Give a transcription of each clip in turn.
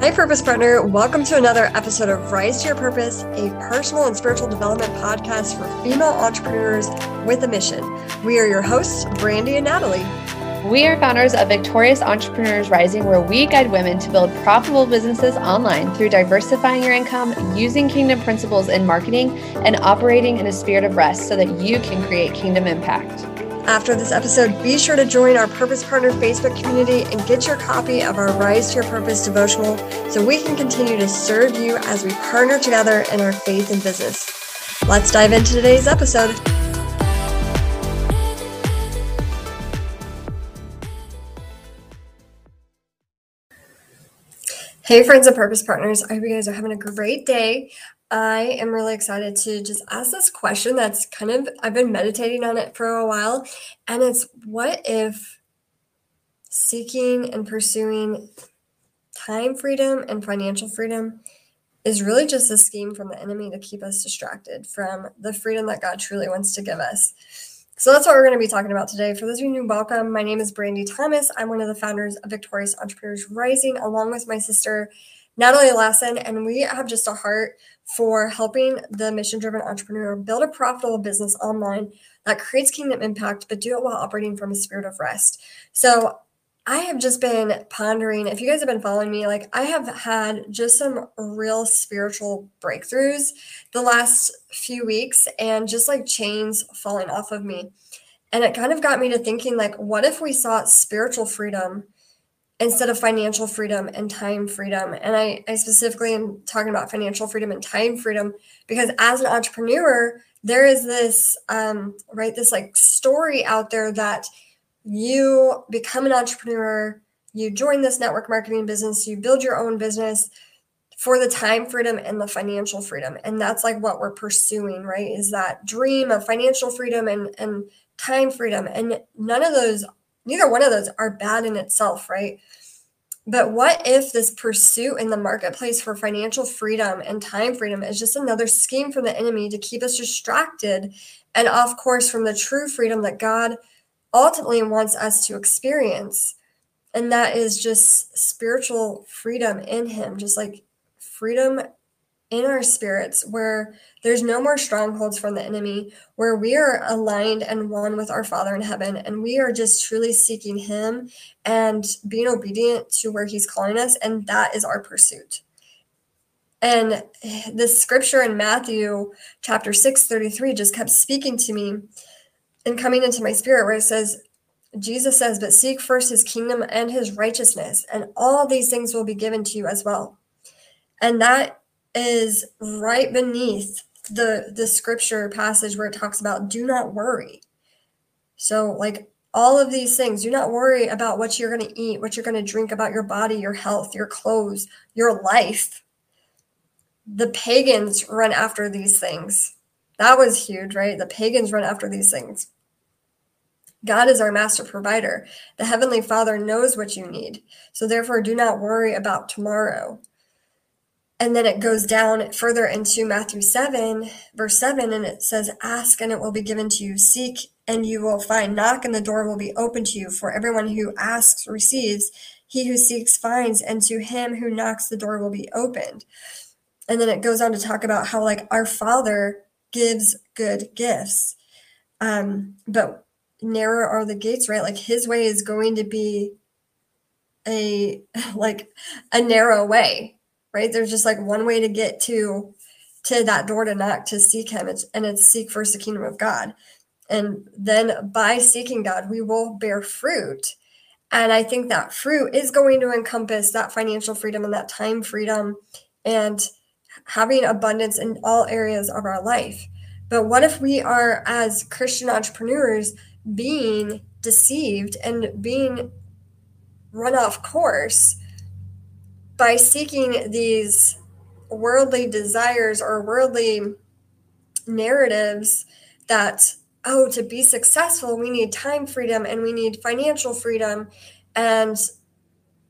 Hi, Purpose Partner. Welcome to another episode of Rise to Your Purpose, a personal and spiritual development podcast for female entrepreneurs with a mission. We are your hosts, Brandie and Natalie. We are founders of Victorious Entrepreneurs Rising, where we guide women to build profitable businesses online through diversifying your income, using kingdom principles in marketing, and operating in a spirit of rest so that you can create kingdom impact. After this episode, be sure to join our Purpose Partner Facebook community and get your copy of our Rise to Your Purpose devotional so we can continue to serve you as we partner together in our faith and business. Let's dive into today's episode. Hey, friends and purpose partners. I hope you guys are having a great day. I am really excited to just ask this question that's kind of, I've been meditating on it for a while. And it's what if seeking and pursuing time freedom and financial freedom is really just a scheme from the enemy to keep us distracted from the freedom that God truly wants to give us? So that's what we're going to be talking about today. For those of you new, welcome. My name is Brandie Thomas. I'm one of the founders of Victorious Entrepreneurs Rising, along with my sister, Natalie Lassen, and we have just a heart for helping the mission driven entrepreneur build a profitable business online that creates kingdom impact, but do it while operating from a spirit of rest. So, I have just been pondering. If you guys have been following me, like I have had just some real spiritual breakthroughs the last few weeks and just like chains falling off of me. And it kind of got me to thinking, like, what if we sought spiritual freedom instead of financial freedom and time freedom. And I, I specifically am talking about financial freedom and time freedom because as an entrepreneur, there is this, um, right, this like story out there that you become an entrepreneur, you join this network marketing business, you build your own business for the time freedom and the financial freedom. And that's like what we're pursuing, right? Is that dream of financial freedom and, and time freedom. And none of those neither one of those are bad in itself, right? But what if this pursuit in the marketplace for financial freedom and time freedom is just another scheme from the enemy to keep us distracted and off course from the true freedom that God ultimately wants us to experience? And that is just spiritual freedom in Him, just like freedom in our spirits where there's no more strongholds from the enemy, where we are aligned and one with our Father in heaven, and we are just truly seeking Him and being obedient to where He's calling us, and that is our pursuit. And the scripture in Matthew chapter 6, 33 just kept speaking to me and coming into my spirit, where it says, Jesus says, But seek first his kingdom and his righteousness, and all these things will be given to you as well. And that is right beneath the the scripture passage where it talks about do not worry. So like all of these things, do not worry about what you're going to eat, what you're going to drink, about your body, your health, your clothes, your life. The pagans run after these things. That was huge, right? The pagans run after these things. God is our master provider. The Heavenly Father knows what you need. So, therefore, do not worry about tomorrow. And then it goes down further into Matthew 7, verse 7, and it says, Ask and it will be given to you. Seek and you will find. Knock and the door will be open to you. For everyone who asks receives. He who seeks finds. And to him who knocks, the door will be opened. And then it goes on to talk about how, like, our Father gives good gifts. Um, but narrow are the gates, right? Like, his way is going to be a like a narrow way right? There's just like one way to get to to that door to knock to seek him. It's, and it's seek first the kingdom of god. And then by seeking god we will bear fruit. And i think that fruit is going to encompass that financial freedom and that time freedom and having abundance in all areas of our life. But what if we are as christian entrepreneurs being deceived and being run off course by seeking these worldly desires or worldly narratives that oh to be successful we need time freedom and we need financial freedom. And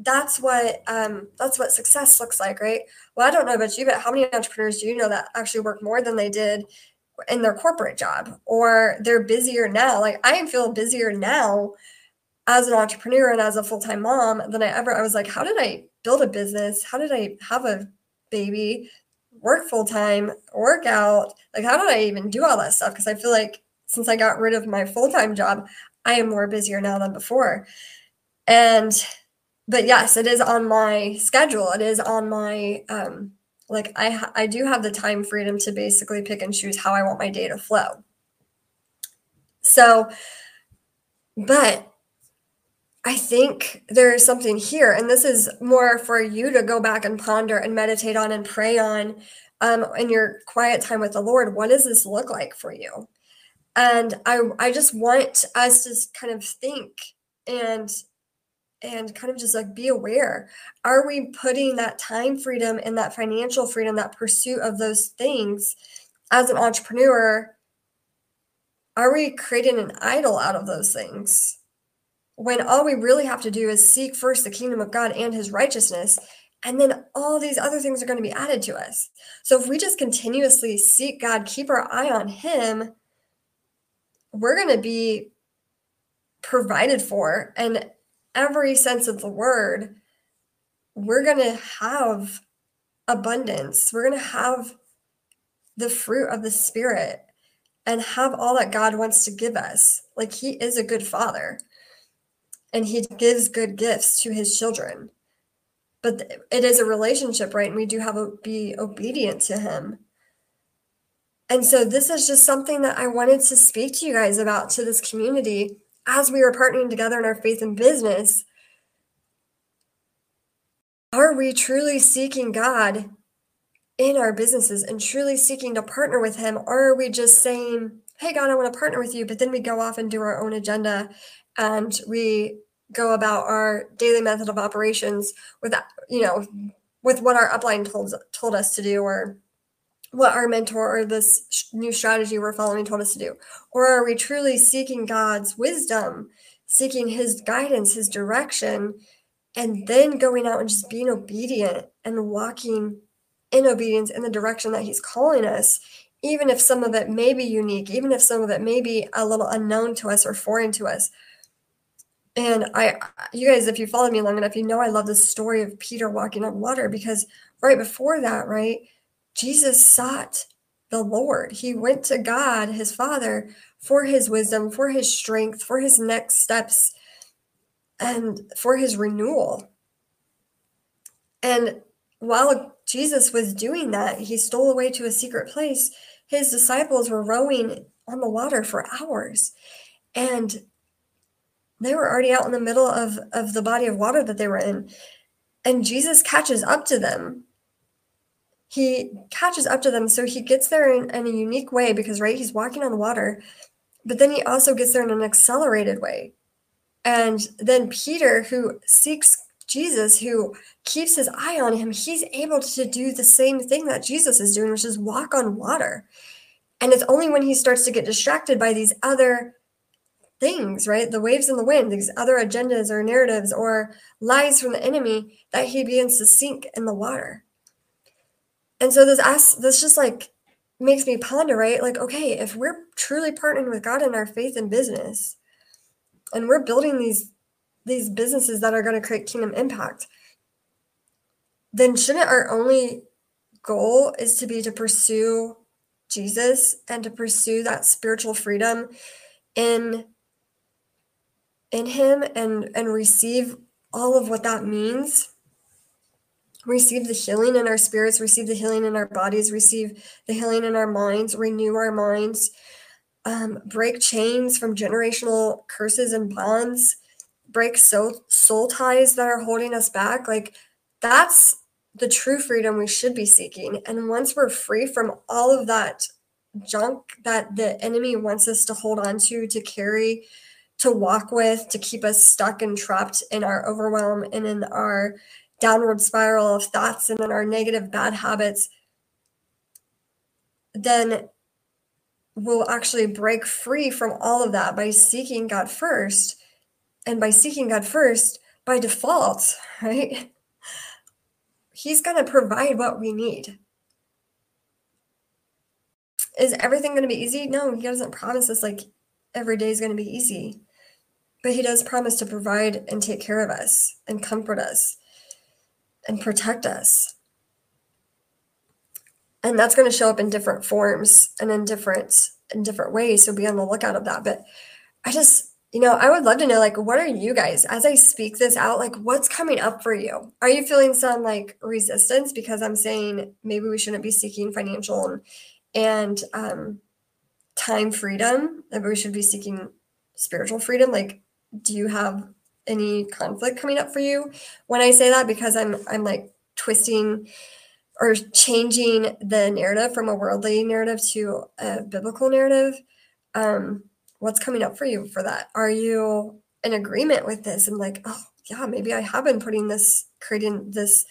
that's what um, that's what success looks like right? Well i don't know about you but how many entrepreneurs do you know that actually work more than they did in their corporate job or they're busier now? Like i feel busier now as an entrepreneur and as a full-time mom than I ever I was like, how did I build a business? How did I have a baby, work full-time, work out? Like how did I even do all that stuff? Because I feel like since I got rid of my full-time job, I am more busier now than before. And but yes, it is on my schedule. It is on my um like I I do have the time freedom to basically pick and choose how I want my day to flow. So but I think there is something here, and this is more for you to go back and ponder and meditate on and pray on um, in your quiet time with the Lord. What does this look like for you? And I, I just want us to kind of think and and kind of just like be aware. Are we putting that time freedom and that financial freedom, that pursuit of those things as an entrepreneur? Are we creating an idol out of those things? When all we really have to do is seek first the kingdom of God and his righteousness, and then all these other things are going to be added to us. So if we just continuously seek God, keep our eye on him, we're going to be provided for in every sense of the word. We're going to have abundance. We're going to have the fruit of the spirit and have all that God wants to give us. Like he is a good father and he gives good gifts to his children. But it is a relationship right? And we do have to be obedient to him. And so this is just something that i wanted to speak to you guys about to this community as we are partnering together in our faith and business. Are we truly seeking god in our businesses and truly seeking to partner with him? Or are we just saying hey god i want to partner with you but then we go off and do our own agenda and we go about our daily method of operations with you know with what our upline told told us to do or what our mentor or this new strategy we're following told us to do. Or are we truly seeking god's wisdom seeking his guidance his direction and then going out and just being obedient and walking in obedience in the direction that he's calling us even if some of it may be unique even if some of it may be a little unknown to us or foreign to us and I, you guys, if you follow me long enough, you know I love the story of Peter walking on water because right before that, right, Jesus sought the Lord. He went to God, his Father, for his wisdom, for his strength, for his next steps, and for his renewal. And while Jesus was doing that, he stole away to a secret place. His disciples were rowing on the water for hours. And they were already out in the middle of, of the body of water that they were in. And Jesus catches up to them. He catches up to them. So he gets there in, in a unique way because, right, he's walking on water, but then he also gets there in an accelerated way. And then Peter, who seeks Jesus, who keeps his eye on him, he's able to do the same thing that Jesus is doing, which is walk on water. And it's only when he starts to get distracted by these other things, right? The waves and the wind, these other agendas or narratives or lies from the enemy that he begins to sink in the water. And so this asks, this just like makes me ponder, right? Like, okay, if we're truly partnering with God in our faith and business, and we're building these these businesses that are going to create kingdom impact, then shouldn't our only goal is to be to pursue Jesus and to pursue that spiritual freedom in in him and and receive all of what that means. Receive the healing in our spirits receive the healing in our bodies receive the healing in our minds renew our minds um, break chains from generational curses and bonds break soul, soul ties that are holding us back. Like that's the true freedom we should be seeking. And once we're free from all of that junk that the enemy wants us to hold on to to carry to walk with to keep us stuck and trapped in our overwhelm and in our downward spiral of thoughts and in our negative bad habits, then we'll actually break free from all of that by seeking God first. And by seeking God first, by default, right? He's going to provide what we need. Is everything going to be easy? No, he doesn't promise us like every day is going to be easy but He does promise to provide and take care of us and comfort us and protect us. And that's going to show up in different forms and in different in different ways. So be on the lookout of that. But I just, you know, I would love to know like what are you guys as I speak this out, like what's coming up for you? Are you feeling some like resistance because I'm saying maybe we shouldn't be seeking financial and, and um time freedom, that we should be seeking spiritual freedom? Like, do you have any conflict coming up for you when I say that? Because I'm I'm like twisting or changing the narrative from a worldly narrative to a biblical narrative. Um, what's coming up for you for that? Are you in agreement with this and like, oh yeah, maybe I have been putting this, creating this,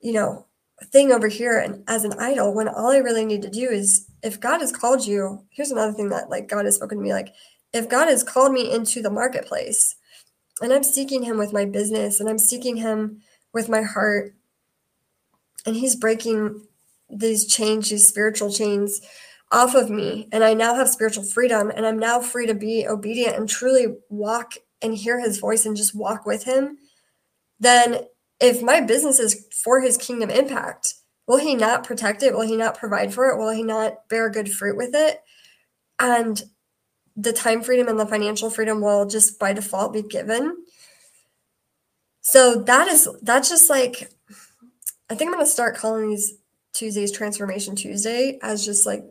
you know, thing over here and as an idol when all I really need to do is if God has called you, here's another thing that like God has spoken to me like if God has called me into the marketplace and I'm seeking him with my business and I'm seeking him with my heart and he's breaking these chains, these spiritual chains off of me and I now have spiritual freedom and I'm now free to be obedient and truly walk and hear his voice and just walk with him, then if my business is for his kingdom impact, will he not protect it? Will he not provide for it? Will he not bear good fruit with it? And the time freedom and the financial freedom will just by default be given. So that is that's just like I think I'm to start calling these Tuesdays Transformation Tuesday as just like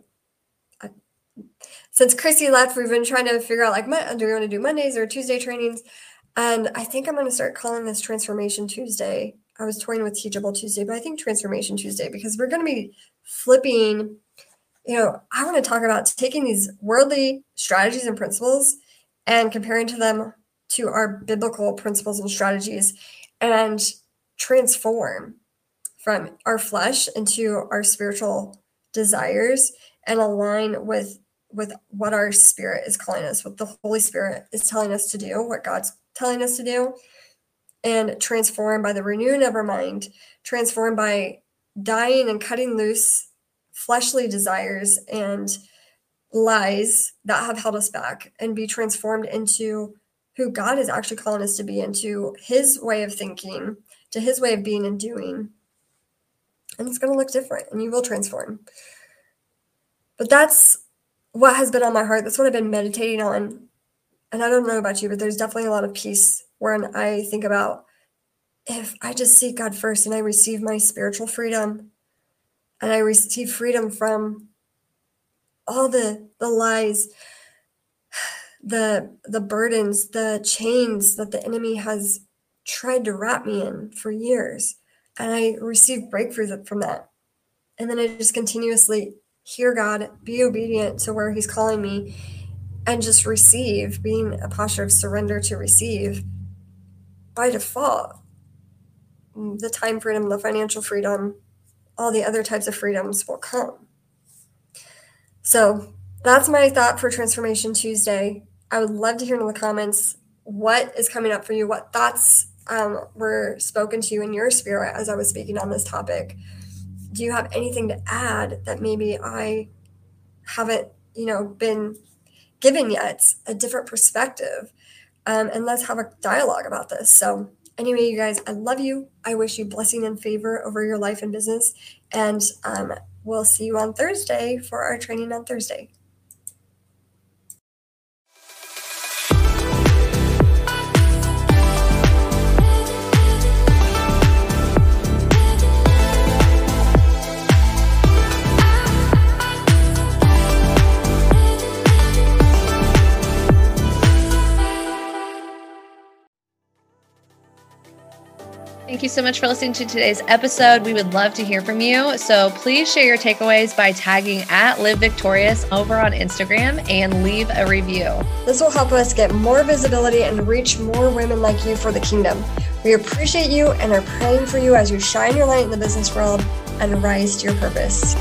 since Chrissy left, we've been trying to figure out like, do we want to do Mondays or Tuesday trainings? And I think I'm to start calling this Transformation Tuesday. I was toying with Teachable Tuesday, but I think Transformation Tuesday because we're to be flipping. You know, I want to talk about taking these worldly strategies and principles and comparing to them to our biblical principles and strategies and transform from our flesh into our spiritual desires and align with with what our spirit is calling us, what the Holy Spirit is telling us to do, what God's telling us to do, and transformed by the renewing of our mind, transformed by dying and cutting loose fleshly desires and lies that have held us back, and be transformed into who God is actually calling us to be, into His way of thinking, to His way of being and doing. And it's going to look different, and you will transform. But that's what has been on my heart. That's what I've been meditating on. And I don't know about you, but there's definitely a lot of peace when I think about if I just seek God first and I receive my spiritual freedom and I receive freedom from all the the lies the the burdens the chains that the enemy has tried to wrap me in for years and I receive breakthrough from that and then I just continuously hear God, be obedient to where He's calling me, and just receive, being a posture of surrender to receive by default. Mm, the time freedom, the financial freedom, all the other types of freedoms will come. So that's my thought for Transformation Tuesday. I would love to hear in the comments what is coming up for you, what thoughts um, were spoken to you in your spirit as I was speaking on this topic do you have anything to add that maybe I haven't, you know, been given yet? A different perspective. Um, and let's have a dialogue about this. So, anyway, you guys, I love you. I wish you blessing and favor over your life and business. And um, we'll see you on Thursday for our training on Thursday. Thank you so much for listening to today's episode. We would love to hear from you. So please share your takeaways by tagging at Live Victorious over on Instagram and leave a review. This will help us get more visibility and reach more women like you for the kingdom. We appreciate you and are praying for you as you shine your light in the business world and rise to your purpose.